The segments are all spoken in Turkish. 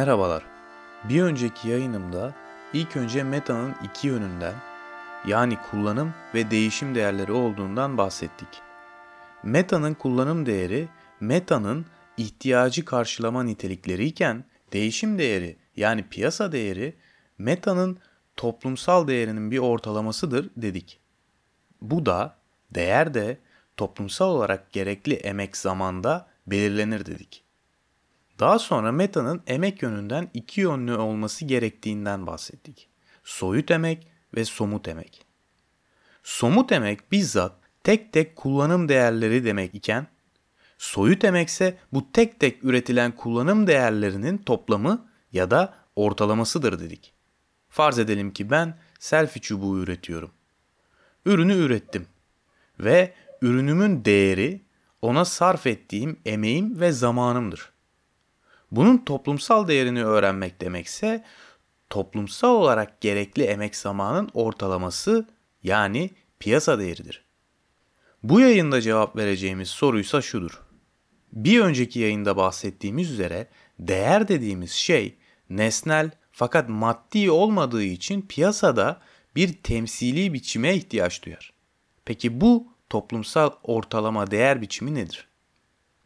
Merhabalar. Bir önceki yayınımda ilk önce metanın iki yönünden yani kullanım ve değişim değerleri olduğundan bahsettik. Meta'nın kullanım değeri metanın ihtiyacı karşılama nitelikleri iken değişim değeri yani piyasa değeri metanın toplumsal değerinin bir ortalamasıdır dedik. Bu da değer de toplumsal olarak gerekli emek zamanda belirlenir dedik. Daha sonra metanın emek yönünden iki yönlü olması gerektiğinden bahsettik. Soyut emek ve somut emek. Somut emek bizzat tek tek kullanım değerleri demek iken, soyut emekse bu tek tek üretilen kullanım değerlerinin toplamı ya da ortalamasıdır dedik. Farz edelim ki ben selfie çubuğu üretiyorum. Ürünü ürettim ve ürünümün değeri ona sarf ettiğim emeğim ve zamanımdır. Bunun toplumsal değerini öğrenmek demekse toplumsal olarak gerekli emek zamanın ortalaması yani piyasa değeridir. Bu yayında cevap vereceğimiz soruysa şudur. Bir önceki yayında bahsettiğimiz üzere değer dediğimiz şey nesnel fakat maddi olmadığı için piyasada bir temsili biçime ihtiyaç duyar. Peki bu toplumsal ortalama değer biçimi nedir?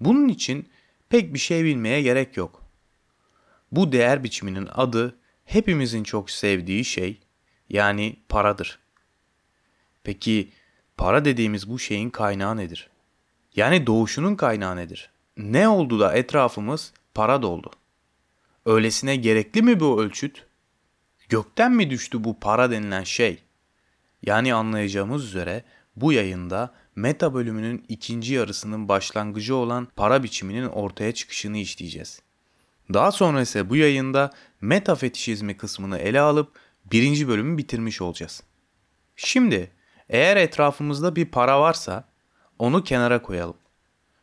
Bunun için pek bir şey bilmeye gerek yok. Bu değer biçiminin adı hepimizin çok sevdiği şey yani paradır. Peki para dediğimiz bu şeyin kaynağı nedir? Yani doğuşunun kaynağı nedir? Ne oldu da etrafımız para doldu? Öylesine gerekli mi bu ölçüt? Gökten mi düştü bu para denilen şey? Yani anlayacağımız üzere bu yayında meta bölümünün ikinci yarısının başlangıcı olan para biçiminin ortaya çıkışını işleyeceğiz. Daha sonra ise bu yayında meta fetişizmi kısmını ele alıp birinci bölümü bitirmiş olacağız. Şimdi eğer etrafımızda bir para varsa onu kenara koyalım.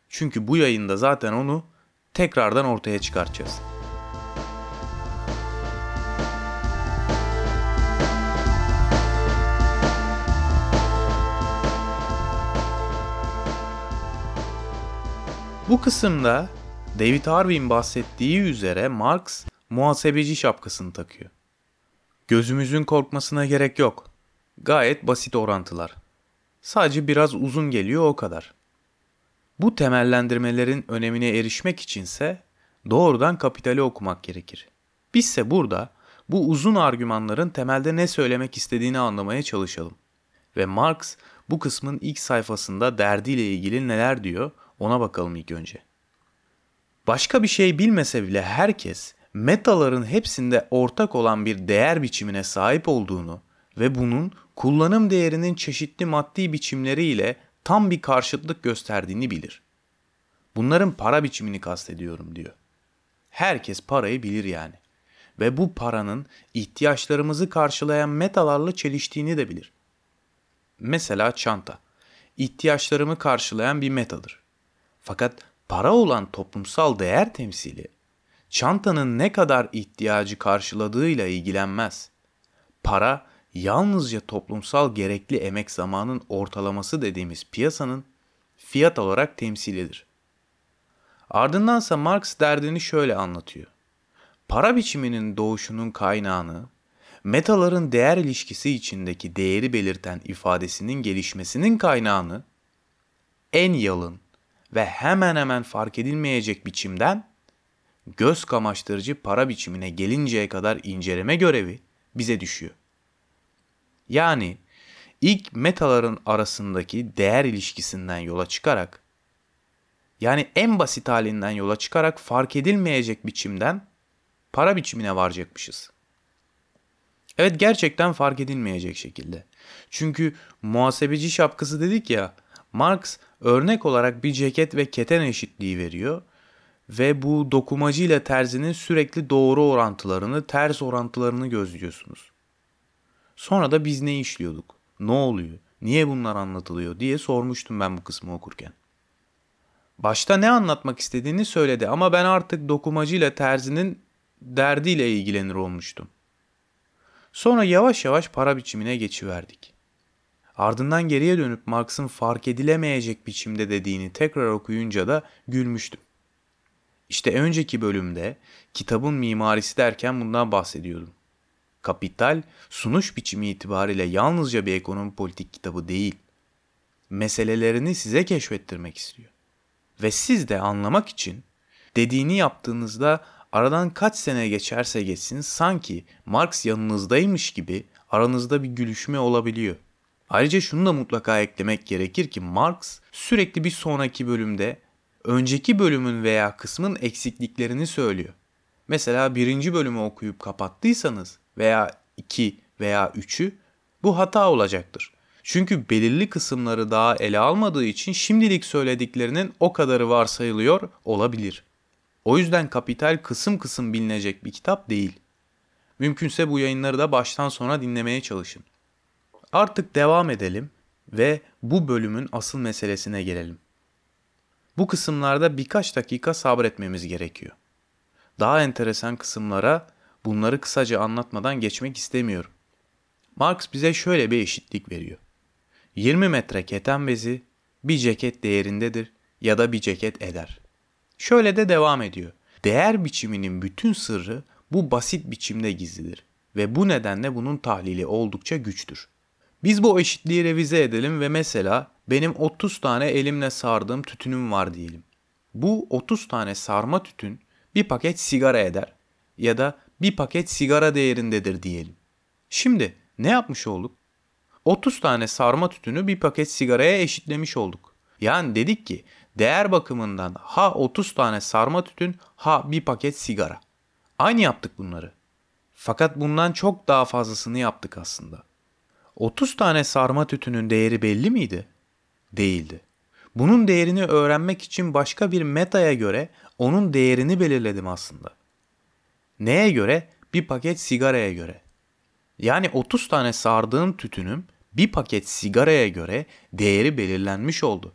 Çünkü bu yayında zaten onu tekrardan ortaya çıkartacağız. Bu kısımda David Harvey'in bahsettiği üzere Marx muhasebeci şapkasını takıyor. Gözümüzün korkmasına gerek yok. Gayet basit orantılar. Sadece biraz uzun geliyor o kadar. Bu temellendirmelerin önemine erişmek içinse doğrudan kapitali okumak gerekir. Bizse burada bu uzun argümanların temelde ne söylemek istediğini anlamaya çalışalım. Ve Marx bu kısmın ilk sayfasında derdiyle ilgili neler diyor ona bakalım ilk önce. Başka bir şey bilmese bile herkes metaların hepsinde ortak olan bir değer biçimine sahip olduğunu ve bunun kullanım değerinin çeşitli maddi biçimleriyle tam bir karşıtlık gösterdiğini bilir. Bunların para biçimini kastediyorum diyor. Herkes parayı bilir yani. Ve bu paranın ihtiyaçlarımızı karşılayan metalarla çeliştiğini de bilir. Mesela çanta. ihtiyaçlarımı karşılayan bir metadır. Fakat para olan toplumsal değer temsili, çantanın ne kadar ihtiyacı karşıladığıyla ilgilenmez. Para yalnızca toplumsal gerekli emek zamanın ortalaması dediğimiz piyasanın fiyat olarak temsilidir. Ardındansa Marx derdini şöyle anlatıyor. Para biçiminin doğuşunun kaynağını, metaların değer ilişkisi içindeki değeri belirten ifadesinin gelişmesinin kaynağını en yalın, ve hemen hemen fark edilmeyecek biçimden göz kamaştırıcı para biçimine gelinceye kadar inceleme görevi bize düşüyor. Yani ilk metaların arasındaki değer ilişkisinden yola çıkarak yani en basit halinden yola çıkarak fark edilmeyecek biçimden para biçimine varacakmışız. Evet gerçekten fark edilmeyecek şekilde. Çünkü muhasebeci şapkası dedik ya Marx örnek olarak bir ceket ve keten eşitliği veriyor ve bu dokumacı ile terzinin sürekli doğru orantılarını, ters orantılarını gözlüyorsunuz. Sonra da biz ne işliyorduk? Ne oluyor? Niye bunlar anlatılıyor diye sormuştum ben bu kısmı okurken. Başta ne anlatmak istediğini söyledi ama ben artık dokumacı ile terzinin derdiyle ilgilenir olmuştum. Sonra yavaş yavaş para biçimine geçiverdik. Ardından geriye dönüp Marx'ın fark edilemeyecek biçimde dediğini tekrar okuyunca da gülmüştüm. İşte önceki bölümde kitabın mimarisi derken bundan bahsediyordum. Kapital sunuş biçimi itibariyle yalnızca bir ekonomi politik kitabı değil. Meselelerini size keşfettirmek istiyor. Ve siz de anlamak için dediğini yaptığınızda aradan kaç sene geçerse geçsin sanki Marx yanınızdaymış gibi aranızda bir gülüşme olabiliyor. Ayrıca şunu da mutlaka eklemek gerekir ki Marx sürekli bir sonraki bölümde önceki bölümün veya kısmın eksikliklerini söylüyor. Mesela birinci bölümü okuyup kapattıysanız veya iki veya üçü bu hata olacaktır. Çünkü belirli kısımları daha ele almadığı için şimdilik söylediklerinin o kadarı varsayılıyor olabilir. O yüzden Kapital kısım kısım bilinecek bir kitap değil. Mümkünse bu yayınları da baştan sona dinlemeye çalışın. Artık devam edelim ve bu bölümün asıl meselesine gelelim. Bu kısımlarda birkaç dakika sabretmemiz gerekiyor. Daha enteresan kısımlara bunları kısaca anlatmadan geçmek istemiyorum. Marx bize şöyle bir eşitlik veriyor. 20 metre keten bezi bir ceket değerindedir ya da bir ceket eder. Şöyle de devam ediyor. Değer biçiminin bütün sırrı bu basit biçimde gizlidir ve bu nedenle bunun tahlili oldukça güçtür. Biz bu eşitliği revize edelim ve mesela benim 30 tane elimle sardığım tütünüm var diyelim. Bu 30 tane sarma tütün bir paket sigara eder ya da bir paket sigara değerindedir diyelim. Şimdi ne yapmış olduk? 30 tane sarma tütünü bir paket sigaraya eşitlemiş olduk. Yani dedik ki değer bakımından ha 30 tane sarma tütün ha bir paket sigara. Aynı yaptık bunları. Fakat bundan çok daha fazlasını yaptık aslında. 30 tane sarma tütünün değeri belli miydi? Değildi. Bunun değerini öğrenmek için başka bir metaya göre onun değerini belirledim aslında. Neye göre? Bir paket sigaraya göre. Yani 30 tane sardığım tütünüm bir paket sigaraya göre değeri belirlenmiş oldu.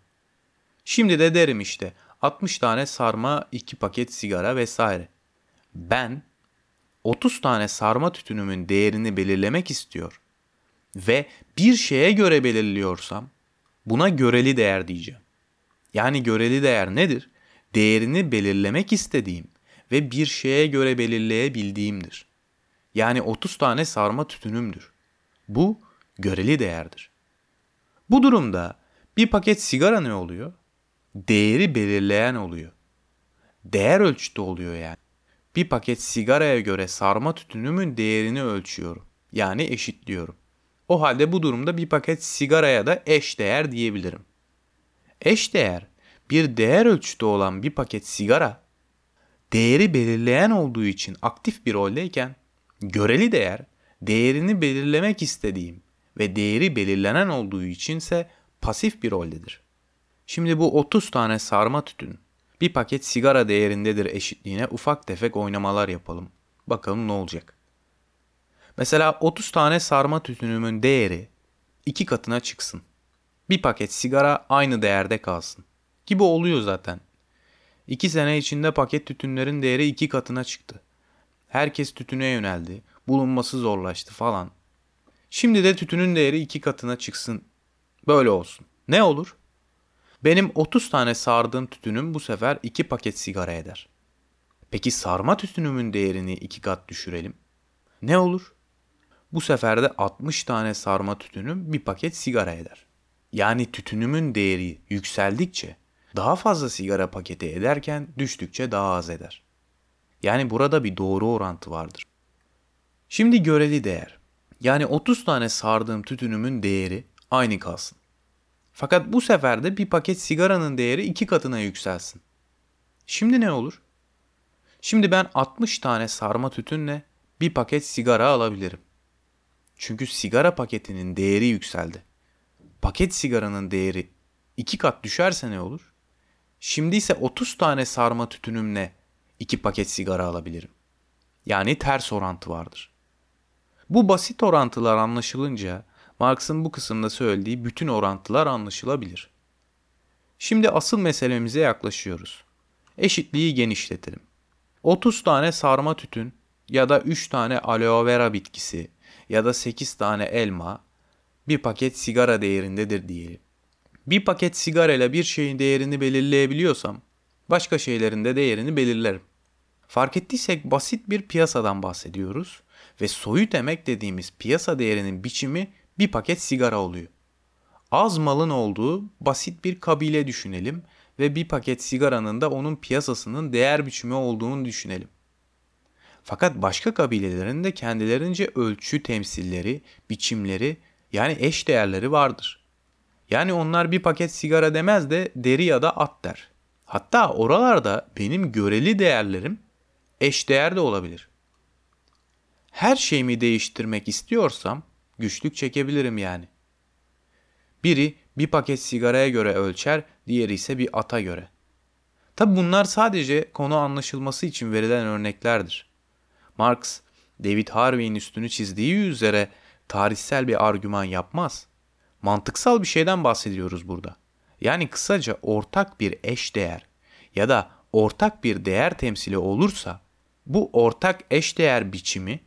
Şimdi de derim işte 60 tane sarma 2 paket sigara vesaire. Ben 30 tane sarma tütünümün değerini belirlemek istiyor ve bir şeye göre belirliyorsam buna göreli değer diyeceğim. Yani göreli değer nedir? Değerini belirlemek istediğim ve bir şeye göre belirleyebildiğimdir. Yani 30 tane sarma tütünümdür. Bu göreli değerdir. Bu durumda bir paket sigara ne oluyor? Değeri belirleyen oluyor. Değer ölçütü oluyor yani. Bir paket sigaraya göre sarma tütünümün değerini ölçüyorum. Yani eşitliyorum. O halde bu durumda bir paket sigaraya da eş değer diyebilirim. Eş değer bir değer ölçütü olan bir paket sigara değeri belirleyen olduğu için aktif bir roldeyken göreli değer değerini belirlemek istediğim ve değeri belirlenen olduğu içinse pasif bir roldedir. Şimdi bu 30 tane sarma tütün bir paket sigara değerindedir eşitliğine ufak tefek oynamalar yapalım. Bakalım ne olacak. Mesela 30 tane sarma tütünümün değeri iki katına çıksın. Bir paket sigara aynı değerde kalsın. Gibi oluyor zaten. İki sene içinde paket tütünlerin değeri iki katına çıktı. Herkes tütüne yöneldi. Bulunması zorlaştı falan. Şimdi de tütünün değeri iki katına çıksın. Böyle olsun. Ne olur? Benim 30 tane sardığım tütünüm bu sefer iki paket sigara eder. Peki sarma tütünümün değerini iki kat düşürelim. Ne olur? Bu sefer de 60 tane sarma tütünüm bir paket sigara eder. Yani tütünümün değeri yükseldikçe daha fazla sigara paketi ederken düştükçe daha az eder. Yani burada bir doğru orantı vardır. Şimdi göreli değer. Yani 30 tane sardığım tütünümün değeri aynı kalsın. Fakat bu sefer de bir paket sigaranın değeri iki katına yükselsin. Şimdi ne olur? Şimdi ben 60 tane sarma tütünle bir paket sigara alabilirim. Çünkü sigara paketinin değeri yükseldi. Paket sigaranın değeri iki kat düşerse ne olur? Şimdi ise 30 tane sarma tütünümle iki paket sigara alabilirim. Yani ters orantı vardır. Bu basit orantılar anlaşılınca Marx'ın bu kısımda söylediği bütün orantılar anlaşılabilir. Şimdi asıl meselemize yaklaşıyoruz. Eşitliği genişletelim. 30 tane sarma tütün ya da 3 tane aloe vera bitkisi ya da 8 tane elma bir paket sigara değerindedir diyelim. Bir paket sigara ile bir şeyin değerini belirleyebiliyorsam başka şeylerin de değerini belirlerim. Fark ettiysek basit bir piyasadan bahsediyoruz ve soyut emek dediğimiz piyasa değerinin biçimi bir paket sigara oluyor. Az malın olduğu basit bir kabile düşünelim ve bir paket sigaranın da onun piyasasının değer biçimi olduğunu düşünelim. Fakat başka kabilelerin de kendilerince ölçü temsilleri, biçimleri yani eş değerleri vardır. Yani onlar bir paket sigara demez de deri ya da at der. Hatta oralarda benim göreli değerlerim eş değer de olabilir. Her şeyimi değiştirmek istiyorsam güçlük çekebilirim yani. Biri bir paket sigaraya göre ölçer, diğeri ise bir ata göre. Tabi bunlar sadece konu anlaşılması için verilen örneklerdir. Marx, David Harvey'in üstünü çizdiği üzere tarihsel bir argüman yapmaz. Mantıksal bir şeyden bahsediyoruz burada. Yani kısaca ortak bir eş değer ya da ortak bir değer temsili olursa bu ortak eş değer biçimi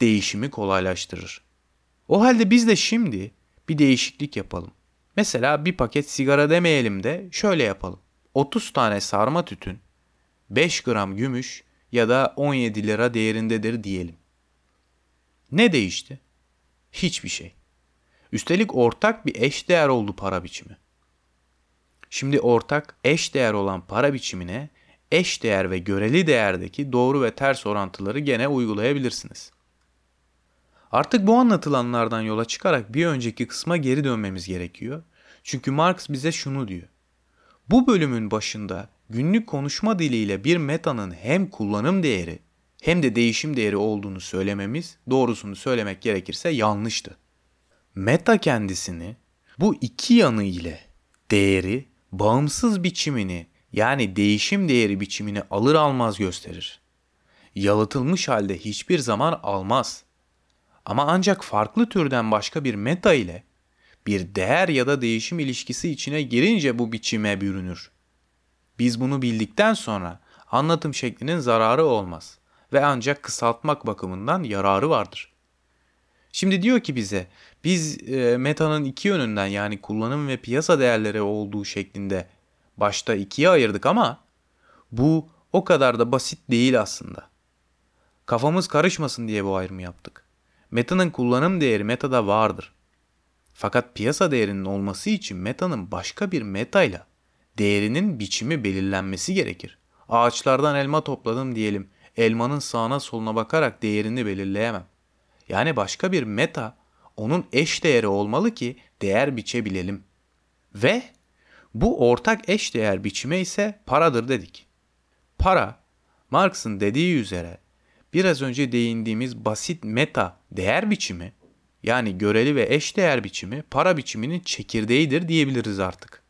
değişimi kolaylaştırır. O halde biz de şimdi bir değişiklik yapalım. Mesela bir paket sigara demeyelim de şöyle yapalım. 30 tane sarma tütün, 5 gram gümüş ya da 17 lira değerindedir diyelim. Ne değişti? Hiçbir şey. Üstelik ortak bir eş değer oldu para biçimi. Şimdi ortak eş değer olan para biçimine eş değer ve göreli değerdeki doğru ve ters orantıları gene uygulayabilirsiniz. Artık bu anlatılanlardan yola çıkarak bir önceki kısma geri dönmemiz gerekiyor. Çünkü Marx bize şunu diyor. Bu bölümün başında günlük konuşma diliyle bir metanın hem kullanım değeri hem de değişim değeri olduğunu söylememiz, doğrusunu söylemek gerekirse yanlıştı. Meta kendisini bu iki yanı ile değeri, bağımsız biçimini yani değişim değeri biçimini alır almaz gösterir. Yalıtılmış halde hiçbir zaman almaz. Ama ancak farklı türden başka bir meta ile bir değer ya da değişim ilişkisi içine girince bu biçime bürünür. Biz bunu bildikten sonra anlatım şeklinin zararı olmaz ve ancak kısaltmak bakımından yararı vardır. Şimdi diyor ki bize biz e, metanın iki yönünden yani kullanım ve piyasa değerleri olduğu şeklinde başta ikiye ayırdık ama bu o kadar da basit değil aslında. Kafamız karışmasın diye bu ayrımı yaptık. Meta'nın kullanım değeri metada vardır. Fakat piyasa değerinin olması için metanın başka bir metayla değerinin biçimi belirlenmesi gerekir. Ağaçlardan elma topladım diyelim. Elmanın sağına soluna bakarak değerini belirleyemem. Yani başka bir meta onun eş değeri olmalı ki değer biçebilelim. Ve bu ortak eş değer biçime ise paradır dedik. Para, Marx'ın dediği üzere biraz önce değindiğimiz basit meta değer biçimi yani göreli ve eş değer biçimi para biçiminin çekirdeğidir diyebiliriz artık.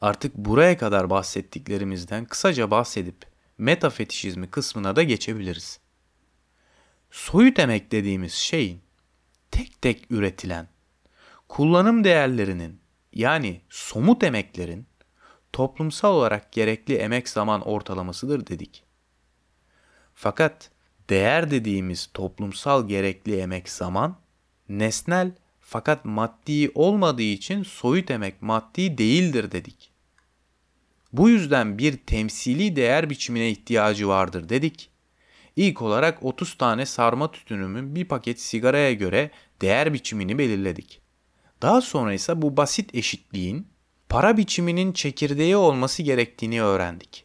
Artık buraya kadar bahsettiklerimizden kısaca bahsedip metafetişizmi kısmına da geçebiliriz. Soyut emek dediğimiz şeyin tek tek üretilen kullanım değerlerinin yani somut emeklerin toplumsal olarak gerekli emek zaman ortalamasıdır dedik. Fakat değer dediğimiz toplumsal gerekli emek zaman nesnel fakat maddi olmadığı için soyut emek maddi değildir dedik. Bu yüzden bir temsili değer biçimine ihtiyacı vardır dedik. İlk olarak 30 tane sarma tütünümün bir paket sigaraya göre değer biçimini belirledik. Daha sonra ise bu basit eşitliğin para biçiminin çekirdeği olması gerektiğini öğrendik.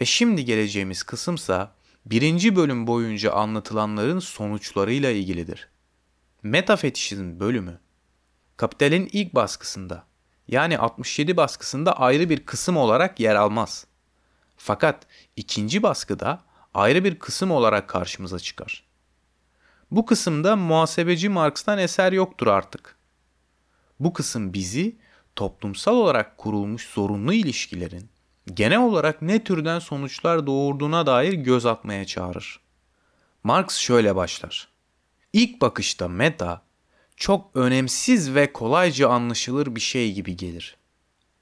Ve şimdi geleceğimiz kısımsa birinci bölüm boyunca anlatılanların sonuçlarıyla ilgilidir. Metafetişizm bölümü, Kapital'in ilk baskısında yani 67 baskısında ayrı bir kısım olarak yer almaz. Fakat ikinci baskıda ayrı bir kısım olarak karşımıza çıkar. Bu kısımda muhasebeci Marx'tan eser yoktur artık. Bu kısım bizi toplumsal olarak kurulmuş zorunlu ilişkilerin genel olarak ne türden sonuçlar doğurduğuna dair göz atmaya çağırır. Marx şöyle başlar. İlk bakışta meta çok önemsiz ve kolayca anlaşılır bir şey gibi gelir.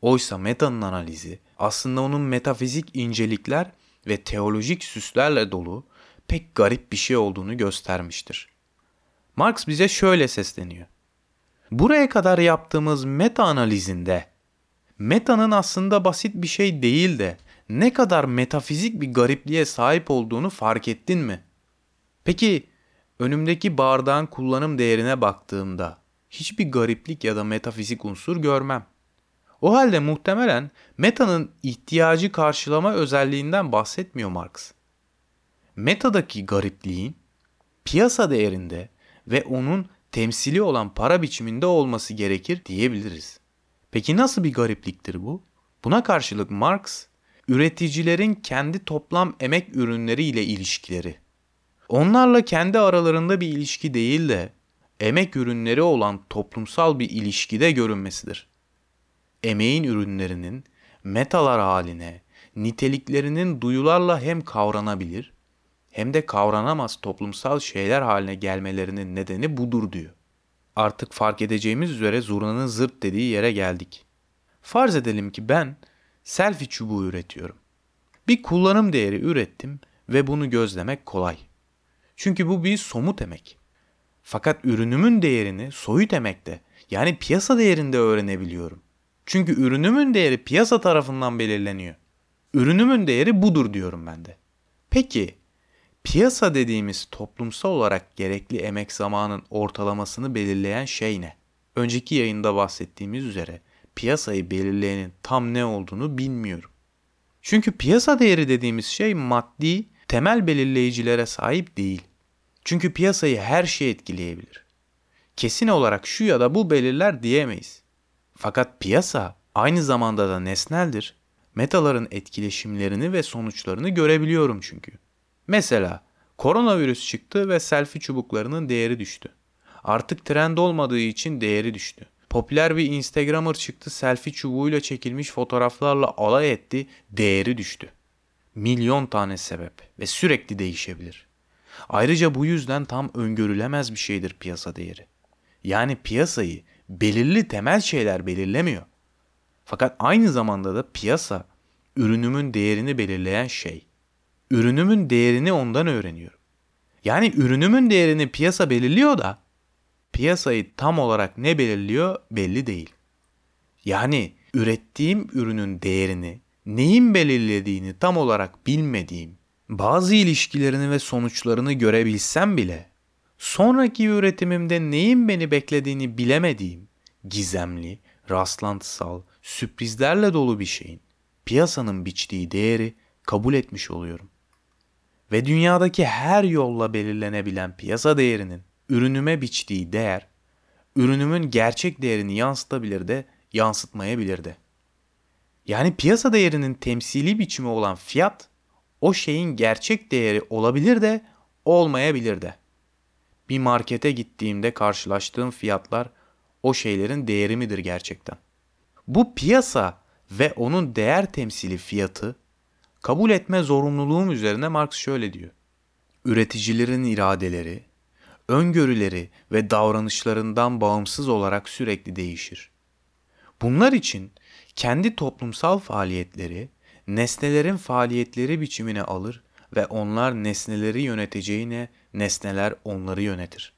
Oysa metanın analizi aslında onun metafizik incelikler ve teolojik süslerle dolu pek garip bir şey olduğunu göstermiştir. Marx bize şöyle sesleniyor. Buraya kadar yaptığımız meta analizinde Meta'nın aslında basit bir şey değil de ne kadar metafizik bir garipliğe sahip olduğunu fark ettin mi? Peki önümdeki bardağın kullanım değerine baktığımda hiçbir gariplik ya da metafizik unsur görmem. O halde muhtemelen metanın ihtiyacı karşılama özelliğinden bahsetmiyor Marx. Metadaki garipliğin piyasa değerinde ve onun temsili olan para biçiminde olması gerekir diyebiliriz. Peki nasıl bir garipliktir bu? Buna karşılık Marx, üreticilerin kendi toplam emek ürünleri ile ilişkileri. Onlarla kendi aralarında bir ilişki değil de emek ürünleri olan toplumsal bir ilişkide görünmesidir. Emeğin ürünlerinin metalar haline, niteliklerinin duyularla hem kavranabilir hem de kavranamaz toplumsal şeyler haline gelmelerinin nedeni budur diyor. Artık fark edeceğimiz üzere zurnanın zırt dediği yere geldik. Farz edelim ki ben selfie çubuğu üretiyorum. Bir kullanım değeri ürettim ve bunu gözlemek kolay. Çünkü bu bir somut emek. Fakat ürünümün değerini soyut emekte yani piyasa değerinde öğrenebiliyorum. Çünkü ürünümün değeri piyasa tarafından belirleniyor. Ürünümün değeri budur diyorum ben de. Peki piyasa dediğimiz toplumsal olarak gerekli emek zamanın ortalamasını belirleyen şey ne? Önceki yayında bahsettiğimiz üzere piyasayı belirleyenin tam ne olduğunu bilmiyorum. Çünkü piyasa değeri dediğimiz şey maddi, temel belirleyicilere sahip değil. Çünkü piyasayı her şey etkileyebilir. Kesin olarak şu ya da bu belirler diyemeyiz. Fakat piyasa aynı zamanda da nesneldir. Metaların etkileşimlerini ve sonuçlarını görebiliyorum çünkü. Mesela koronavirüs çıktı ve selfie çubuklarının değeri düştü. Artık trend olmadığı için değeri düştü. Popüler bir Instagramer çıktı selfie çubuğuyla çekilmiş fotoğraflarla alay etti, değeri düştü. Milyon tane sebep ve sürekli değişebilir. Ayrıca bu yüzden tam öngörülemez bir şeydir piyasa değeri. Yani piyasayı belirli temel şeyler belirlemiyor. Fakat aynı zamanda da piyasa ürünümün değerini belirleyen şey. Ürünümün değerini ondan öğreniyorum. Yani ürünümün değerini piyasa belirliyor da piyasayı tam olarak ne belirliyor belli değil. Yani ürettiğim ürünün değerini, neyin belirlediğini tam olarak bilmediğim, bazı ilişkilerini ve sonuçlarını görebilsem bile sonraki üretimimde neyin beni beklediğini bilemediğim, gizemli, rastlantısal, sürprizlerle dolu bir şeyin piyasanın biçtiği değeri kabul etmiş oluyorum. Ve dünyadaki her yolla belirlenebilen piyasa değerinin ürünüme biçtiği değer, ürünümün gerçek değerini yansıtabilir de yansıtmayabilir de. Yani piyasa değerinin temsili biçimi olan fiyat, o şeyin gerçek değeri olabilir de olmayabilir de. Bir markete gittiğimde karşılaştığım fiyatlar o şeylerin değeri midir gerçekten? Bu piyasa ve onun değer temsili fiyatı kabul etme zorunluluğum üzerine Marx şöyle diyor. Üreticilerin iradeleri, öngörüleri ve davranışlarından bağımsız olarak sürekli değişir. Bunlar için kendi toplumsal faaliyetleri nesnelerin faaliyetleri biçimine alır ve onlar nesneleri yöneteceğine nesneler onları yönetir.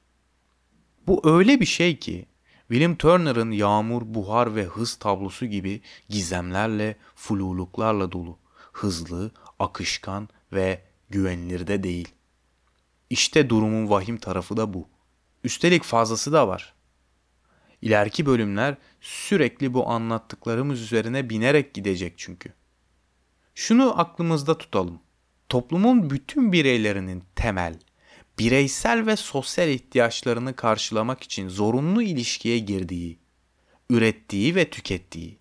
Bu öyle bir şey ki William Turner'ın yağmur, buhar ve hız tablosu gibi gizemlerle, fluluklarla dolu, hızlı, akışkan ve güvenilir de değil. İşte durumun vahim tarafı da bu. Üstelik fazlası da var. İleriki bölümler sürekli bu anlattıklarımız üzerine binerek gidecek çünkü. Şunu aklımızda tutalım. Toplumun bütün bireylerinin temel, bireysel ve sosyal ihtiyaçlarını karşılamak için zorunlu ilişkiye girdiği, ürettiği ve tükettiği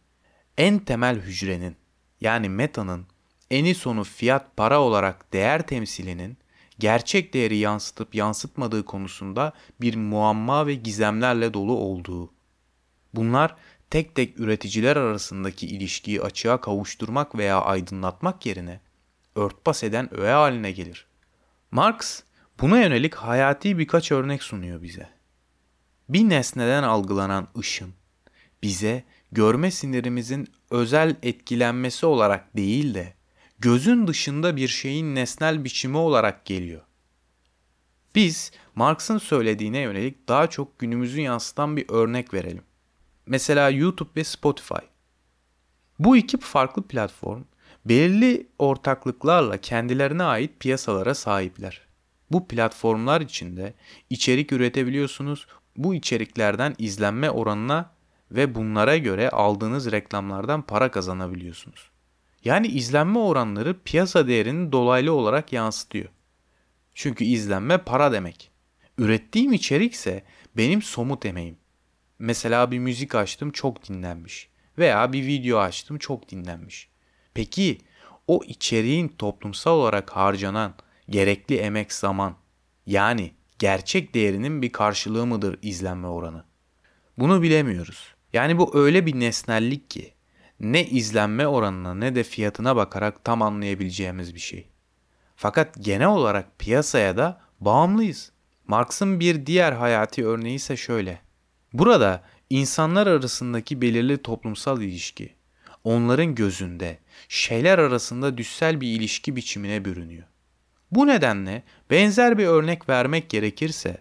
en temel hücrenin yani metanın eni sonu fiyat para olarak değer temsilinin gerçek değeri yansıtıp yansıtmadığı konusunda bir muamma ve gizemlerle dolu olduğu. Bunlar tek tek üreticiler arasındaki ilişkiyi açığa kavuşturmak veya aydınlatmak yerine örtbas eden öğe haline gelir. Marx buna yönelik hayati birkaç örnek sunuyor bize. Bir nesneden algılanan ışın bize görme sinirimizin özel etkilenmesi olarak değil de gözün dışında bir şeyin nesnel biçimi olarak geliyor. Biz Marx'ın söylediğine yönelik daha çok günümüzü yansıtan bir örnek verelim. Mesela YouTube ve Spotify. Bu iki farklı platform belirli ortaklıklarla kendilerine ait piyasalara sahipler. Bu platformlar içinde içerik üretebiliyorsunuz. Bu içeriklerden izlenme oranına ve bunlara göre aldığınız reklamlardan para kazanabiliyorsunuz. Yani izlenme oranları piyasa değerini dolaylı olarak yansıtıyor. Çünkü izlenme para demek. Ürettiğim içerik ise benim somut emeğim. Mesela bir müzik açtım çok dinlenmiş veya bir video açtım çok dinlenmiş. Peki o içeriğin toplumsal olarak harcanan gerekli emek zaman yani gerçek değerinin bir karşılığı mıdır izlenme oranı? Bunu bilemiyoruz. Yani bu öyle bir nesnellik ki ne izlenme oranına ne de fiyatına bakarak tam anlayabileceğimiz bir şey. Fakat genel olarak piyasaya da bağımlıyız. Marx'ın bir diğer hayati örneği ise şöyle. Burada insanlar arasındaki belirli toplumsal ilişki, onların gözünde şeyler arasında düssel bir ilişki biçimine bürünüyor. Bu nedenle benzer bir örnek vermek gerekirse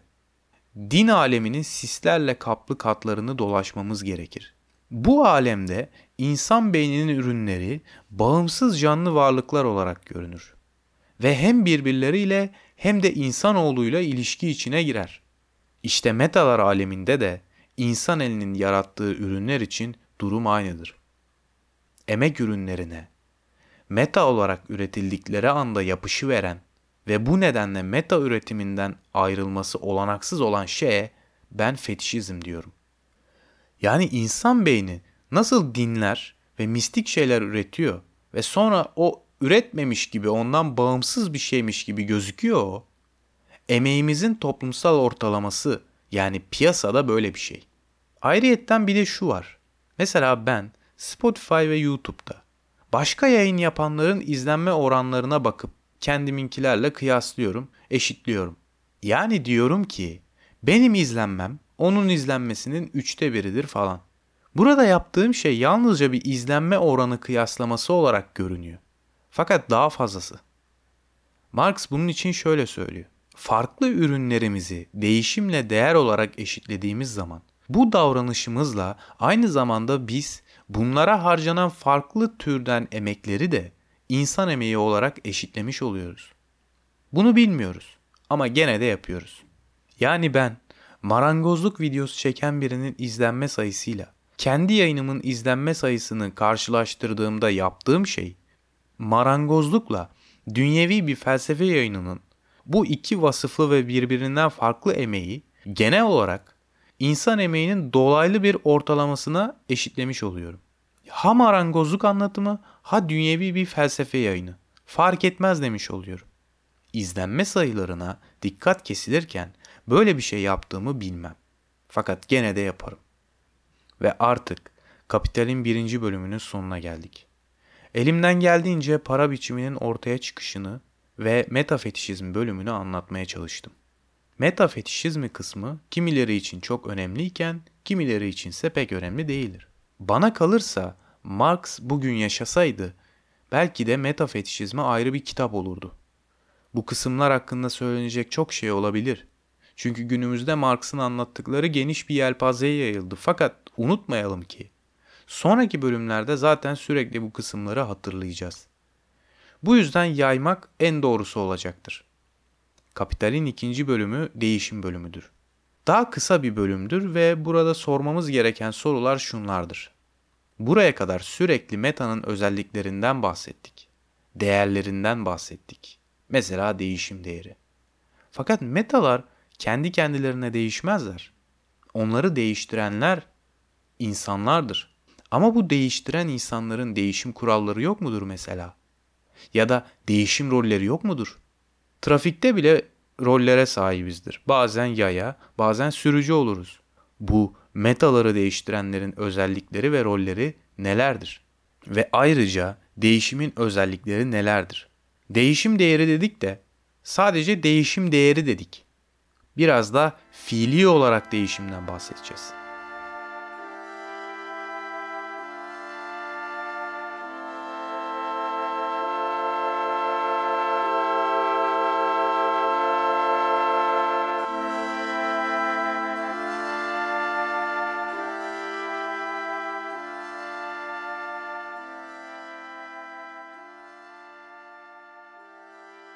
din aleminin sislerle kaplı katlarını dolaşmamız gerekir. Bu alemde insan beyninin ürünleri bağımsız canlı varlıklar olarak görünür ve hem birbirleriyle hem de insanoğluyla ilişki içine girer. İşte metalar aleminde de insan elinin yarattığı ürünler için durum aynıdır. Emek ürünlerine meta olarak üretildikleri anda yapışı veren ve bu nedenle meta üretiminden ayrılması olanaksız olan şeye ben fetişizm diyorum. Yani insan beyni nasıl dinler ve mistik şeyler üretiyor ve sonra o üretmemiş gibi ondan bağımsız bir şeymiş gibi gözüküyor o. Emeğimizin toplumsal ortalaması yani piyasada böyle bir şey. Ayrıyetten bir de şu var. Mesela ben Spotify ve YouTube'da başka yayın yapanların izlenme oranlarına bakıp kendiminkilerle kıyaslıyorum, eşitliyorum. Yani diyorum ki benim izlenmem onun izlenmesinin üçte biridir falan. Burada yaptığım şey yalnızca bir izlenme oranı kıyaslaması olarak görünüyor. Fakat daha fazlası. Marx bunun için şöyle söylüyor. Farklı ürünlerimizi değişimle değer olarak eşitlediğimiz zaman bu davranışımızla aynı zamanda biz bunlara harcanan farklı türden emekleri de insan emeği olarak eşitlemiş oluyoruz. Bunu bilmiyoruz ama gene de yapıyoruz. Yani ben marangozluk videosu çeken birinin izlenme sayısıyla kendi yayınımın izlenme sayısını karşılaştırdığımda yaptığım şey marangozlukla dünyevi bir felsefe yayınının bu iki vasıflı ve birbirinden farklı emeği genel olarak insan emeğinin dolaylı bir ortalamasına eşitlemiş oluyorum. Ha marangozluk anlatımı ha dünyevi bir felsefe yayını. Fark etmez demiş oluyorum. İzlenme sayılarına dikkat kesilirken böyle bir şey yaptığımı bilmem. Fakat gene de yaparım. Ve artık Kapital'in birinci bölümünün sonuna geldik. Elimden geldiğince para biçiminin ortaya çıkışını ve metafetişizm bölümünü anlatmaya çalıştım. Metafetişizmi kısmı kimileri için çok önemliyken kimileri içinse pek önemli değildir. Bana kalırsa Marx bugün yaşasaydı belki de metafetişizme ayrı bir kitap olurdu. Bu kısımlar hakkında söylenecek çok şey olabilir. Çünkü günümüzde Marx'ın anlattıkları geniş bir yelpazeye yayıldı. Fakat unutmayalım ki sonraki bölümlerde zaten sürekli bu kısımları hatırlayacağız. Bu yüzden yaymak en doğrusu olacaktır. Kapitalin ikinci bölümü değişim bölümüdür. Daha kısa bir bölümdür ve burada sormamız gereken sorular şunlardır. Buraya kadar sürekli metanın özelliklerinden bahsettik. Değerlerinden bahsettik. Mesela değişim değeri. Fakat metalar kendi kendilerine değişmezler. Onları değiştirenler insanlardır. Ama bu değiştiren insanların değişim kuralları yok mudur mesela? Ya da değişim rolleri yok mudur? Trafikte bile rollere sahibizdir. Bazen yaya, bazen sürücü oluruz. Bu metaları değiştirenlerin özellikleri ve rolleri nelerdir? Ve ayrıca değişimin özellikleri nelerdir? Değişim değeri dedik de sadece değişim değeri dedik. Biraz da fiili olarak değişimden bahsedeceğiz.